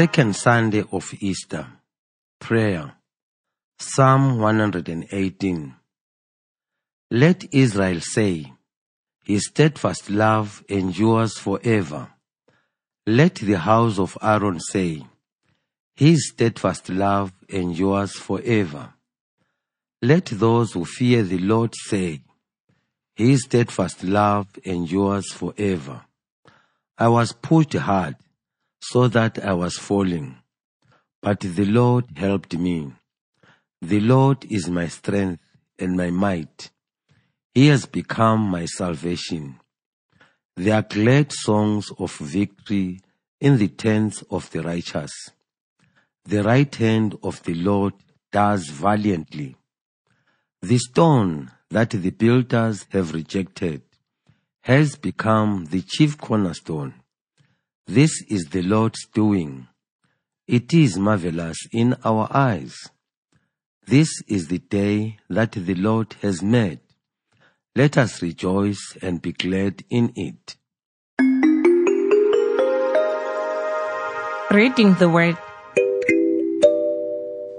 Second Sunday of Easter. Prayer. Psalm 118. Let Israel say, His steadfast love endures forever. Let the house of Aaron say, His steadfast love endures forever. Let those who fear the Lord say, His steadfast love endures forever. I was pushed hard so that I was falling, but the Lord helped me. The Lord is my strength and my might. He has become my salvation. There are glad songs of victory in the tents of the righteous. The right hand of the Lord does valiantly. The stone that the builders have rejected has become the chief cornerstone. This is the Lord's doing. It is marvelous in our eyes. This is the day that the Lord has made. Let us rejoice and be glad in it. Reading the Word.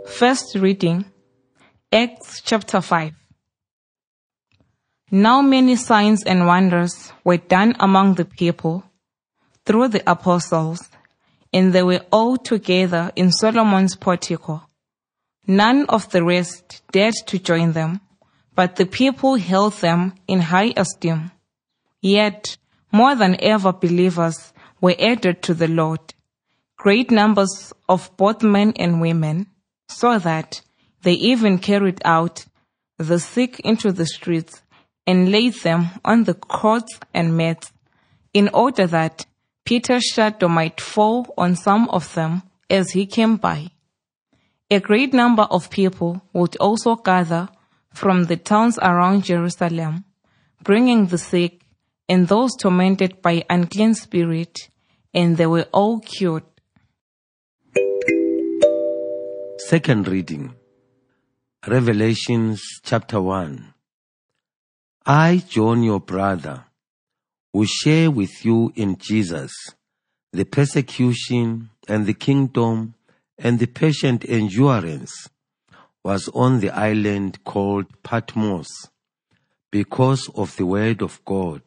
First reading, Acts chapter 5. Now many signs and wonders were done among the people through the apostles, and they were all together in Solomon's portico. None of the rest dared to join them, but the people held them in high esteem. Yet, more than ever believers were added to the Lord great numbers of both men and women, so that they even carried out the sick into the streets and laid them on the cots and mats, in order that Peter's shadow might fall on some of them as he came by. A great number of people would also gather from the towns around Jerusalem, bringing the sick and those tormented by unclean spirit, and they were all cured. Second reading. Revelations chapter 1. I, John, your brother, will share with you in Jesus the persecution and the kingdom and the patient endurance was on the island called Patmos because of the word of God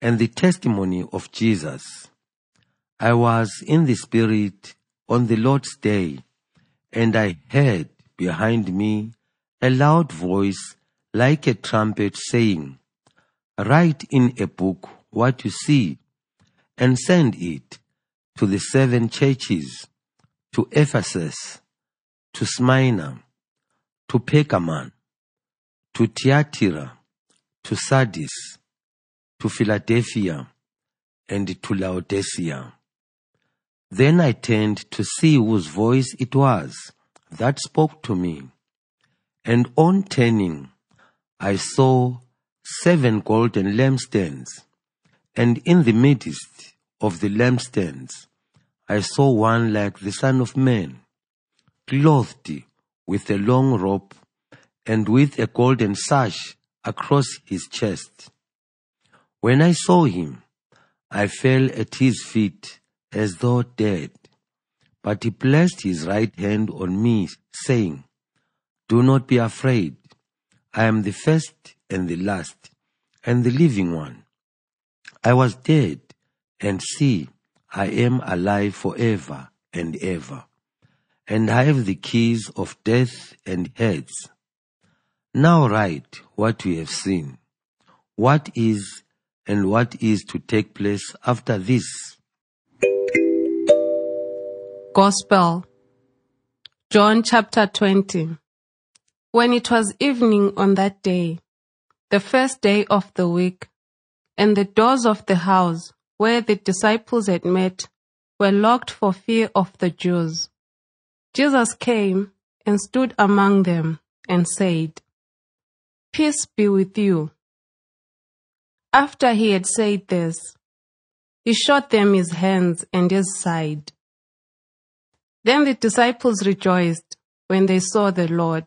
and the testimony of Jesus. I was in the Spirit on the Lord's day and I heard behind me a loud voice like a trumpet saying, Write in a book what you see and send it to the seven churches, to Ephesus, to Smyrna, to Pergamon, to Thyatira, to Sardis, to Philadelphia, and to Laodicea. Then I turned to see whose voice it was that spoke to me. And on turning, I saw seven golden lampstands, and in the midst of the lampstands, I saw one like the Son of Man, clothed with a long robe and with a golden sash across his chest. When I saw him, I fell at his feet as though dead. But he placed his right hand on me, saying, Do not be afraid. I am the first and the last, and the living one. I was dead, and see, I am alive forever and ever, and I have the keys of death and Hades. Now write what you have seen, what is and what is to take place after this. Gospel John chapter 20 When it was evening on that day, the first day of the week, and the doors of the house where the disciples had met were locked for fear of the Jews, Jesus came and stood among them and said, Peace be with you. After he had said this, he showed them his hands and his side. Then the disciples rejoiced when they saw the Lord.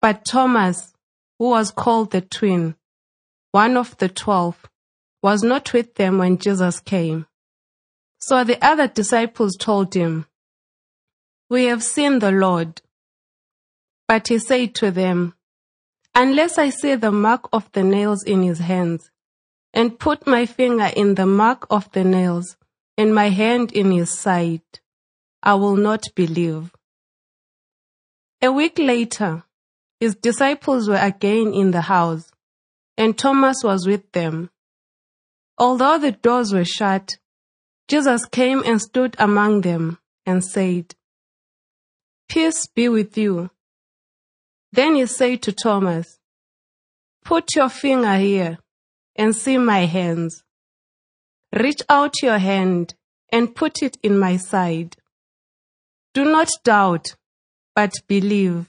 But Thomas, who was called the twin, one of the twelve, was not with them when Jesus came. So the other disciples told him, We have seen the Lord. But he said to them, Unless I see the mark of the nails in his hands, and put my finger in the mark of the nails, and my hand in his side, I will not believe. A week later, his disciples were again in the house, and Thomas was with them. Although the doors were shut, Jesus came and stood among them and said, Peace be with you. Then he said to Thomas, Put your finger here and see my hands. Reach out your hand and put it in my side. Do not doubt, but believe.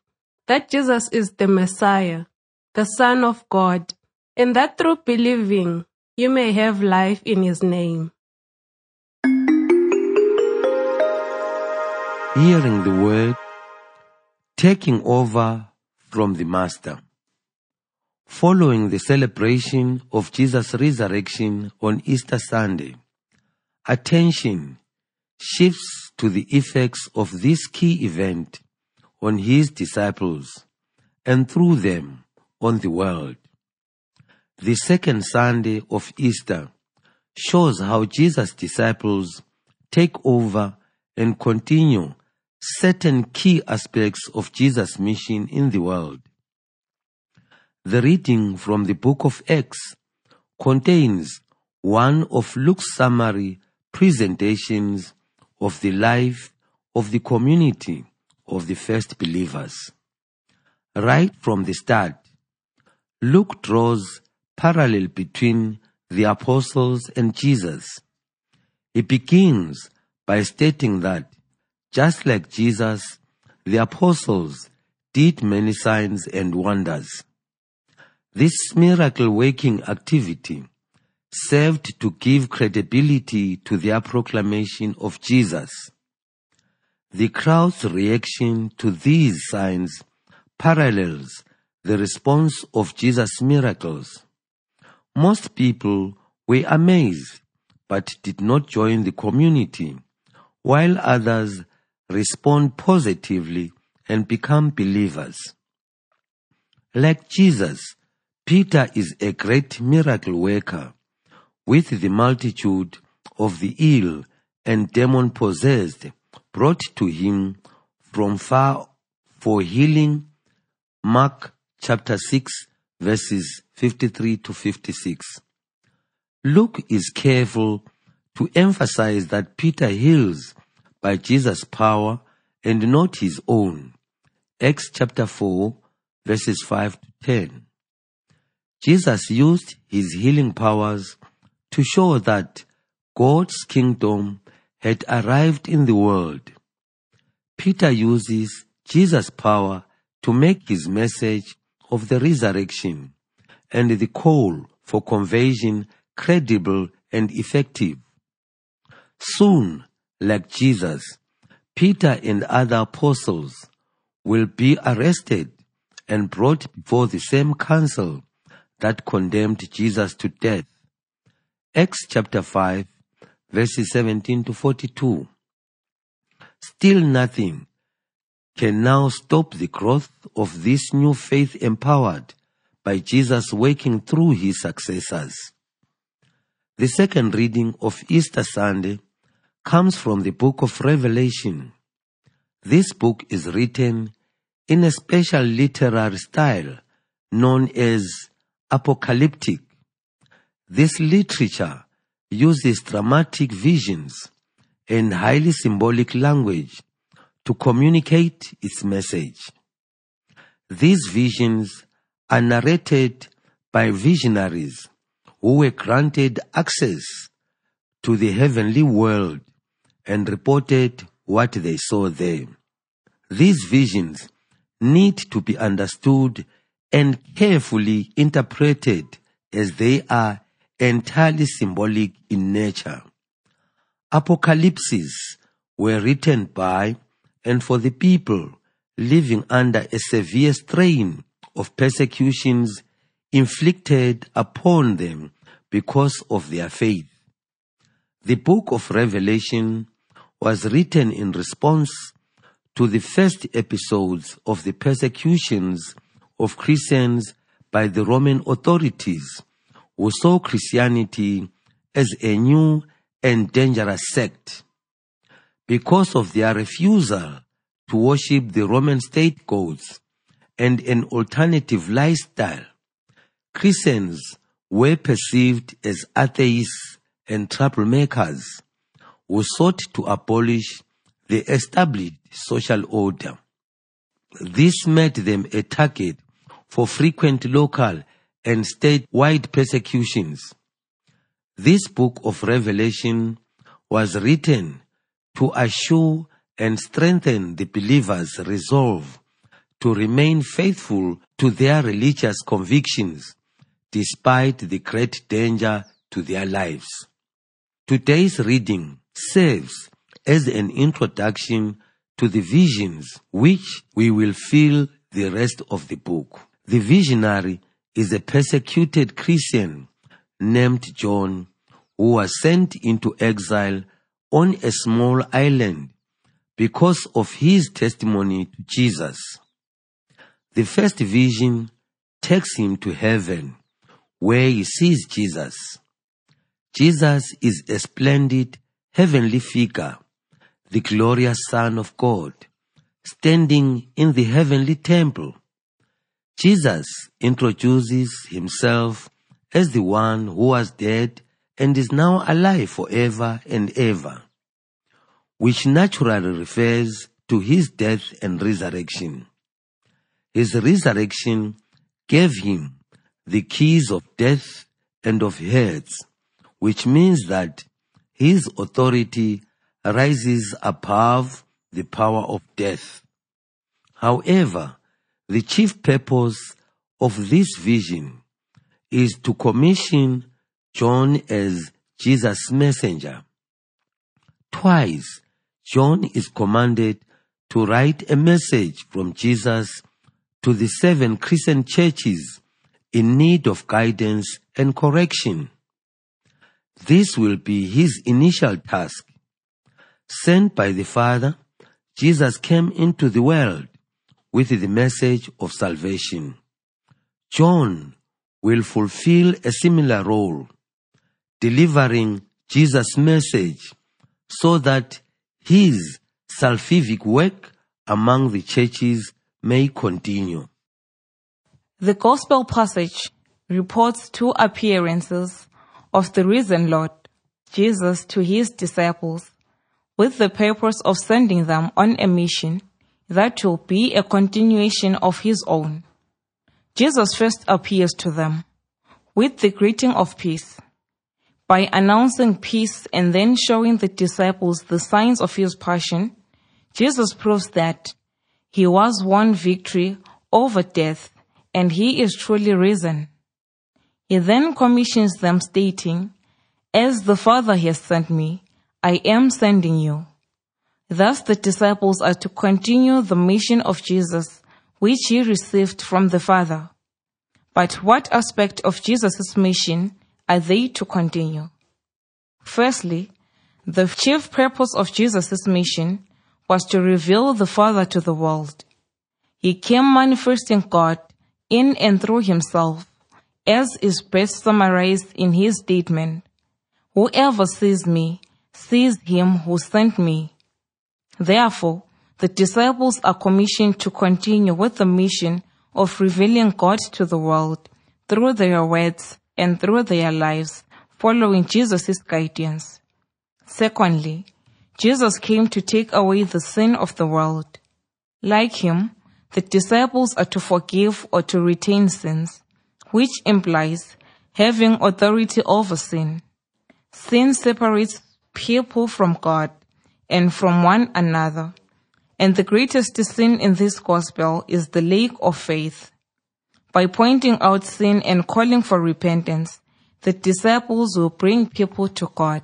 that Jesus is the Messiah, the Son of God, and that through believing you may have life in his name. Hearing the word, taking over from the Master. Following the celebration of Jesus' resurrection on Easter Sunday, attention shifts to the effects of this key event on his disciples and through them on the world. The second Sunday of Easter shows how Jesus' disciples take over and continue certain key aspects of Jesus' mission in the world. The reading from the book of Acts contains one of Luke's summary presentations of the life of the community of the first believers. Right from the start, Luke draws parallel between the apostles and Jesus. He begins by stating that just like Jesus, the apostles did many signs and wonders. This miracle working activity served to give credibility to their proclamation of Jesus. The crowd's reaction to these signs parallels the response of Jesus' miracles. Most people were amazed but did not join the community, while others respond positively and become believers. Like Jesus, Peter is a great miracle worker with the multitude of the ill and demon possessed brought to him from far for healing. Mark chapter 6 verses 53 to 56. Luke is careful to emphasize that Peter heals by Jesus' power and not his own. Acts chapter 4 verses 5 to 10. Jesus used his healing powers to show that God's kingdom had arrived in the world. Peter uses Jesus' power to make his message of the resurrection and the call for conversion credible and effective. Soon, like Jesus, Peter and other apostles will be arrested and brought before the same council that condemned Jesus to death. Acts chapter 5 verses 17 to 42. Still nothing can now stop the growth of this new faith empowered by Jesus working through his successors. The second reading of Easter Sunday comes from the book of Revelation. This book is written in a special literary style known as apocalyptic. This literature uses dramatic visions and highly symbolic language to communicate its message. These visions are narrated by visionaries who were granted access to the heavenly world and reported what they saw there. These visions need to be understood and carefully interpreted as they are entirely symbolic in nature. Apocalypses were written by and for the people living under a severe strain of persecutions inflicted upon them because of their faith. The book of Revelation was written in response to the first episodes of the persecutions of Christians by the Roman authorities who saw Christianity as a new and dangerous sect. Because of their refusal to worship the Roman state gods and an alternative lifestyle, Christians were perceived as atheists and troublemakers who sought to abolish the established social order. This made them a target for frequent local and statewide persecutions. This book of Revelation was written to assure and strengthen the believers' resolve to remain faithful to their religious convictions despite the great danger to their lives. Today's reading serves as an introduction to the visions which we will fill the rest of the book. The visionary is a persecuted Christian named John who was sent into exile on a small island because of his testimony to Jesus. The first vision takes him to heaven where he sees Jesus. Jesus is a splendid heavenly figure, the glorious Son of God, standing in the heavenly temple. Jesus introduces himself as the one who was dead and is now alive forever and ever, which naturally refers to his death and resurrection. His resurrection gave him the keys of death and of Hades, which means that his authority rises above the power of death. However, the chief purpose of this vision is to commission John as Jesus' messenger. Twice, John is commanded to write a message from Jesus to the seven Christian churches in need of guidance and correction. This will be his initial task. Sent by the Father, Jesus came into the world with the message of salvation. John will fulfill a similar role, delivering Jesus' message so that his salvific work among the churches may continue. The Gospel passage reports two appearances of the risen Lord, Jesus, to his disciples, with the purpose of sending them on a mission that will be a continuation of his own. Jesus first appears to them with the greeting of peace. By announcing peace and then showing the disciples the signs of his passion, Jesus proves that he was won victory over death and he is truly risen. He then commissions them stating, As the Father has sent me, I am sending you. Thus the disciples are to continue the mission of Jesus, which he received from the Father. But what aspect of Jesus' mission are they to continue? Firstly, the chief purpose of Jesus' mission was to reveal the Father to the world. He came manifesting God in and through himself, as is best summarized in his statement, Whoever sees me sees him who sent me. Therefore, the disciples are commissioned to continue with the mission of revealing God to the world through their words and through their lives, following Jesus' guidance. Secondly, Jesus came to take away the sin of the world. Like him, the disciples are to forgive or to retain sins, which implies having authority over sin. Sin separates people from God and from one another. And the greatest sin in this gospel is the lack of faith. By pointing out sin and calling for repentance, the disciples will bring people to God,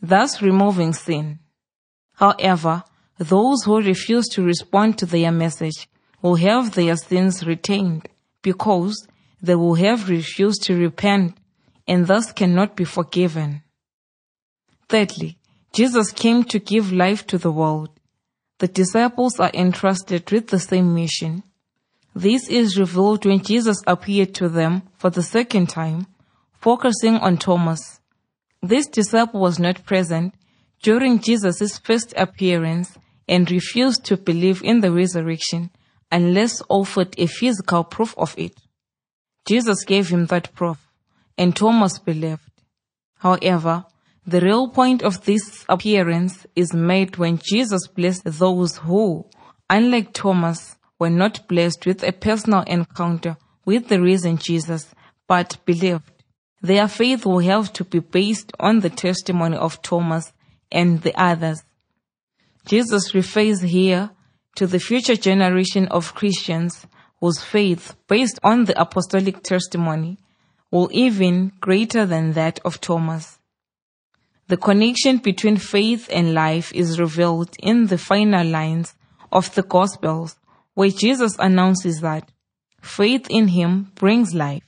thus removing sin. However, those who refuse to respond to their message will have their sins retained because they will have refused to repent and thus cannot be forgiven. Thirdly, Jesus came to give life to the world. The disciples are entrusted with the same mission. This is revealed when Jesus appeared to them for the second time, focusing on Thomas. This disciple was not present during Jesus' first appearance and refused to believe in the resurrection unless offered a physical proof of it. Jesus gave him that proof, and Thomas believed. However, the real point of this appearance is made when Jesus blessed those who, unlike Thomas, were not blessed with a personal encounter with the risen Jesus, but believed. Their faith will have to be based on the testimony of Thomas and the others. Jesus refers here to the future generation of Christians whose faith, based on the apostolic testimony, will even greater than that of Thomas. The connection between faith and life is revealed in the final lines of the Gospels, where Jesus announces that faith in him brings life.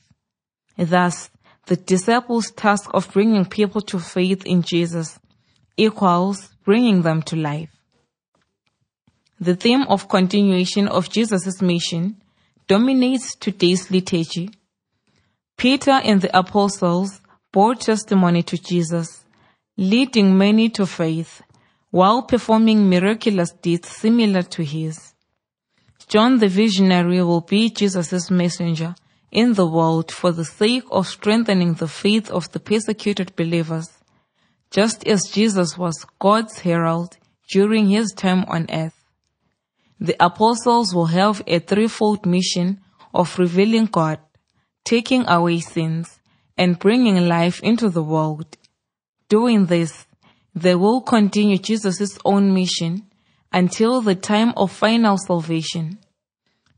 Thus, the disciples' task of bringing people to faith in Jesus equals bringing them to life. The theme of continuation of Jesus' mission dominates today's liturgy. Peter and the apostles bore testimony to Jesus, leading many to faith while performing miraculous deeds similar to his. John the visionary will be Jesus' messenger in the world for the sake of strengthening the faith of the persecuted believers, just as Jesus was God's herald during his time on earth the apostles will have a threefold mission of revealing God, taking away sins, and bringing life into the world. Doing this, they will continue Jesus' own mission until the time of final salvation.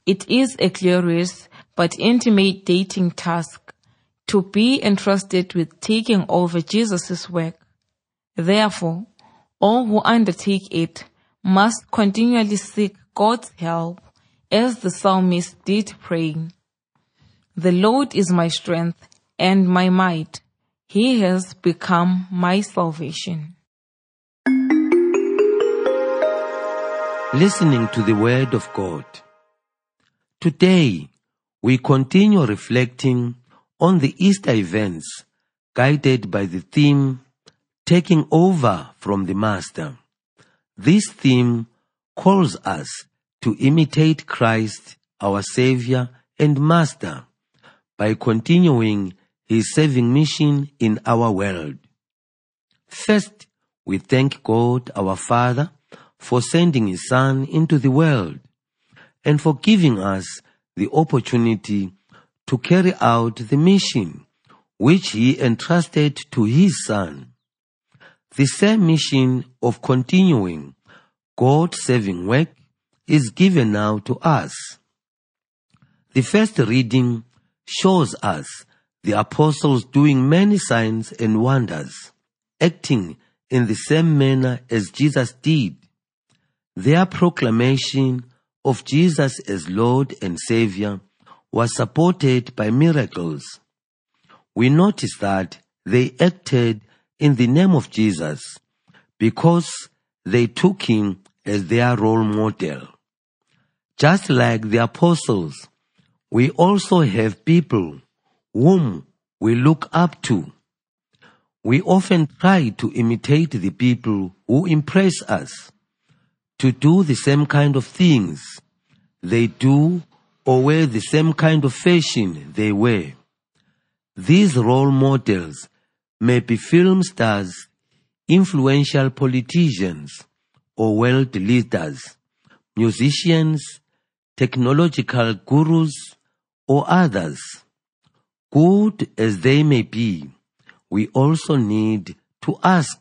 It is a glorious but intimidating task to be entrusted with taking over Jesus' work. Therefore, all who undertake it must continually seek God's help as the psalmist did praying. The Lord is my strength and my might. He has become my salvation. Listening to the Word of God. Today, we continue reflecting on the Easter events guided by the theme Taking Over from the Master. This theme calls us to imitate Christ, our Savior and Master, by continuing His saving mission in our world. First, we thank God, our Father, for sending His Son into the world and for giving us the opportunity to carry out the mission which He entrusted to His Son. The same mission of continuing God's saving work is given now to us. The first reading shows us the apostles doing many signs and wonders, acting in the same manner as Jesus did. Their proclamation of Jesus as Lord and Savior was supported by miracles. We notice that they acted in the name of Jesus because they took him as their role model. Just like the apostles, we also have people whom we look up to. We often try to imitate the people who impress us, to do the same kind of things they do or wear the same kind of fashion they wear. These role models may be film stars, influential politicians, or world leaders, musicians, technological gurus, or others. Good as they may be, we also need to ask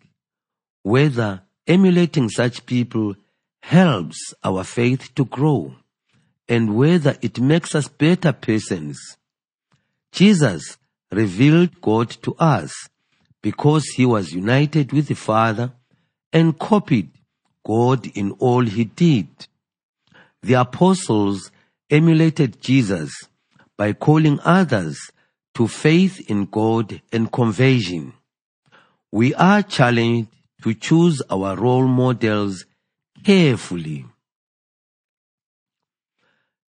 whether emulating such people helps our faith to grow and whether it makes us better persons. Jesus revealed God to us because he was united with the Father and copied God in all he did. The apostles emulated Jesus by calling others to faith in God and conversion. We are challenged to choose our role models carefully.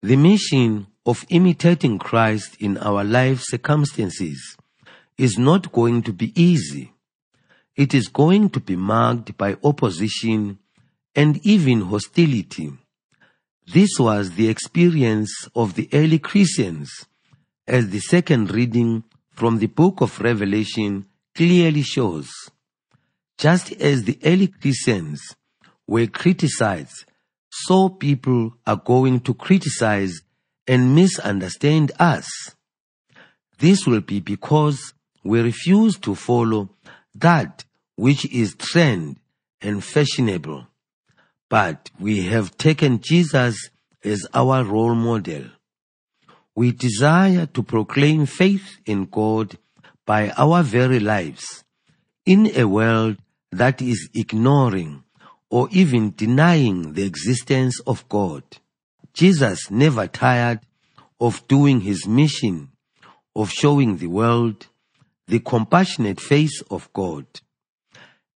The mission of imitating Christ in our life circumstances is not going to be easy. It is going to be marked by opposition and even hostility. This was the experience of the early Christians as the second reading from the book of Revelation clearly shows. Just as the early Christians were criticized, so people are going to criticize and misunderstand us. This will be because we refuse to follow that which is trend and fashionable. But we have taken Jesus as our role model. We desire to proclaim faith in God by our very lives in a world that is ignoring or even denying the existence of God. Jesus never tired of doing his mission of showing the world the compassionate face of God.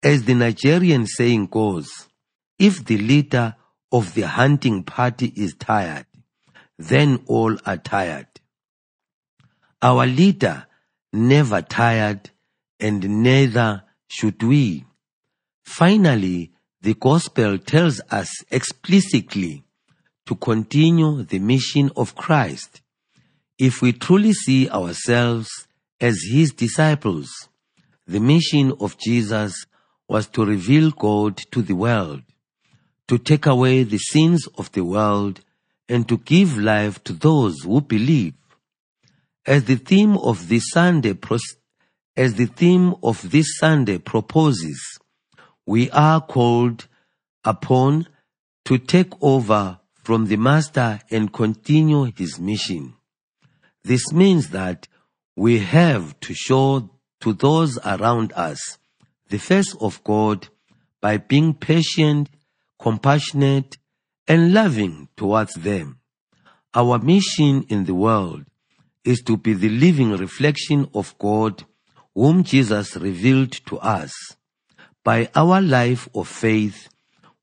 As the Nigerian saying goes, if the leader of the hunting party is tired, then all are tired. Our leader never tired and neither should we. Finally, the gospel tells us explicitly to continue the mission of Christ. If we truly see ourselves as his disciples, the mission of Jesus was to reveal God to the world, to take away the sins of the world, and to give life to those who believe. As the theme of this Sunday, as the theme of this Sunday proposes, we are called upon to take over from the Master and continue his mission. This means that we have to show to those around us the face of God by being patient, compassionate, and loving towards them. Our mission in the world is to be the living reflection of God whom Jesus revealed to us. By our life of faith,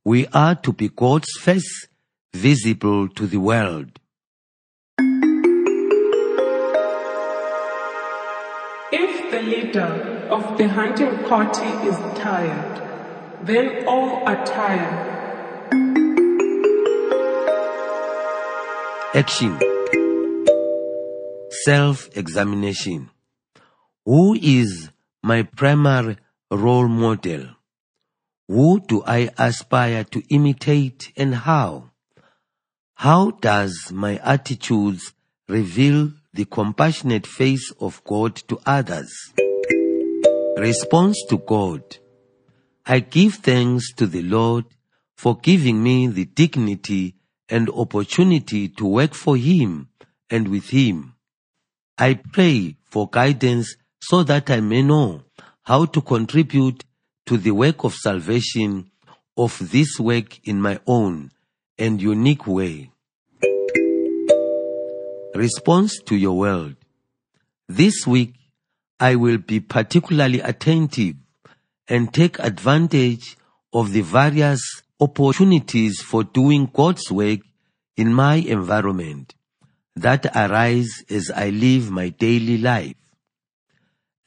we are to be God's face visible to the world. If the leader of the hunting party is tired, then all are tired. Action Self examination. Who is my primary role model? Who do I aspire to imitate and how? How does my attitudes reveal the compassionate face of God to others? Response to God. I give thanks to the Lord for giving me the dignity and opportunity to work for Him and with Him. I pray for guidance so that I may know how to contribute to the work of salvation of this work in my own and unique way. Response to your world. This week, I will be particularly attentive and take advantage of the various opportunities for doing God's work in my environment that arise as I live my daily life.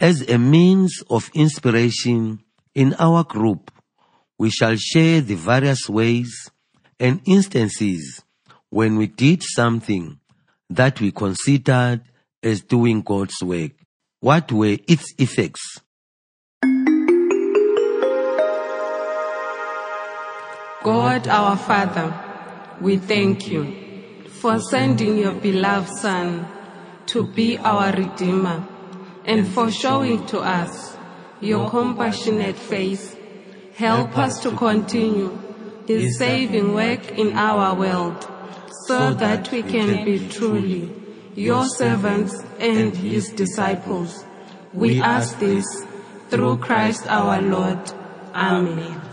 As a means of inspiration in our group, we shall share the various ways and instances when we did something that we considered as doing God's work. What were its effects? God our Father, we thank you for sending your beloved Son to be our Redeemer and for showing to us your compassionate face. Help us to continue his saving work in our world so that we can be truly your servants and his disciples. We ask this through Christ our Lord. Amen.